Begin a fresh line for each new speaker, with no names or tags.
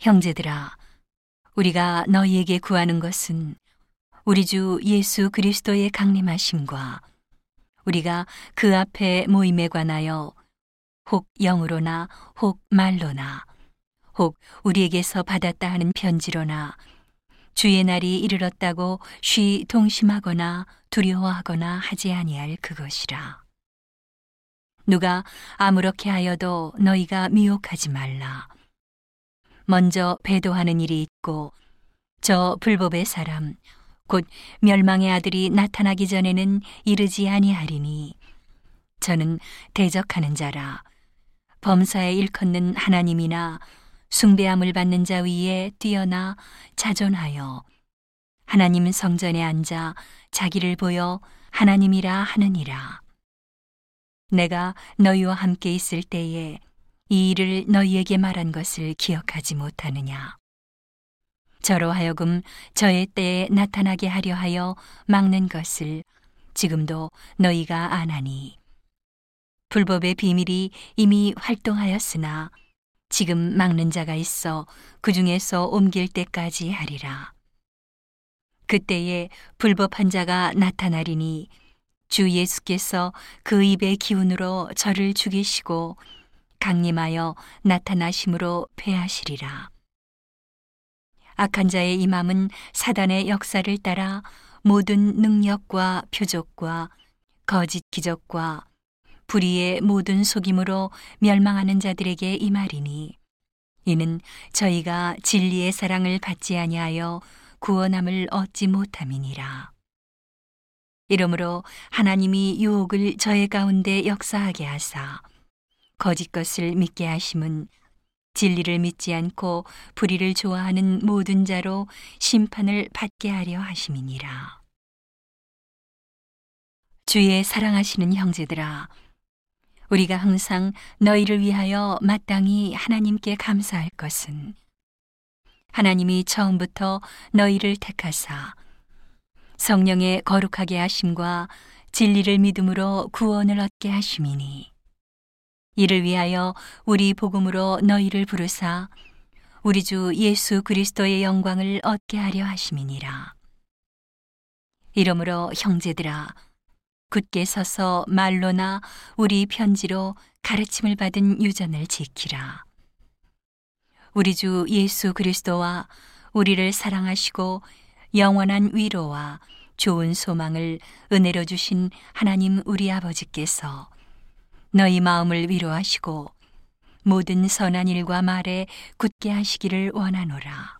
형제들아, 우리가 너희에게 구하는 것은 우리 주 예수 그리스도의 강림하심과 우리가 그 앞에 모임에 관하여 혹 영으로나 혹 말로나 혹 우리에게서 받았다 하는 편지로나 주의 날이 이르렀다고 쉬 동심하거나 두려워하거나 하지 아니할 그것이라. 누가 아무렇게 하여도 너희가 미혹하지 말라. 먼저 배도하는 일이 있고 저 불법의 사람 곧 멸망의 아들이 나타나기 전에는 이르지 아니하리니 저는 대적하는 자라. 범사에 일컫는 하나님이나 숭배함을 받는 자 위에 뛰어나 자존하여 하나님 성전에 앉아 자기를 보여 하나님이라 하느니라. 내가 너희와 함께 있을 때에 이 일을 너희에게 말한 것을 기억하지 못하느냐. 저로 하여금 저의 때에 나타나게 하려 하여 막는 것을 지금도 너희가 아나니. 불법의 비밀이 이미 활동하였으나 지금 막는 자가 있어 그 중에서 옮길 때까지 하리라. 그때에 불법한 자가 나타나리니 주 예수께서 그 입의 기운으로 저를 죽이시고 강림하여 나타나심으로 패하시리라. 악한 자의 임함은 사단의 역사를 따라 모든 능력과 표적과 거짓 기적과 불의의 모든 속임으로 멸망하는 자들에게 임하리니 이는 저희가 진리의 사랑을 받지 아니하여 구원함을 얻지 못함이니라. 이러므로 하나님이 유혹을 저의 가운데 역사하게 하사 거짓 것을 믿게 하심은 진리를 믿지 않고 불의를 좋아하는 모든 자로 심판을 받게 하려 하심이니라. 주의 사랑하시는 형제들아, 우리가 항상 너희를 위하여 마땅히 하나님께 감사할 것은 하나님이 처음부터 너희를 택하사 성령의 거룩하게 하심과 진리를 믿음으로 구원을 얻게 하심이니 이를 위하여 우리 복음으로 너희를 부르사 우리 주 예수 그리스도의 영광을 얻게 하려 하심이니라. 이러므로 형제들아 굳게 서서 말로나 우리 편지로 가르침을 받은 유전을 지키라. 우리 주 예수 그리스도와 우리를 사랑하시고 영원한 위로와 좋은 소망을 은혜로 주신 하나님 우리 아버지께서 너희 마음을 위로하시고 모든 선한 일과 말에 굳게 하시기를 원하노라.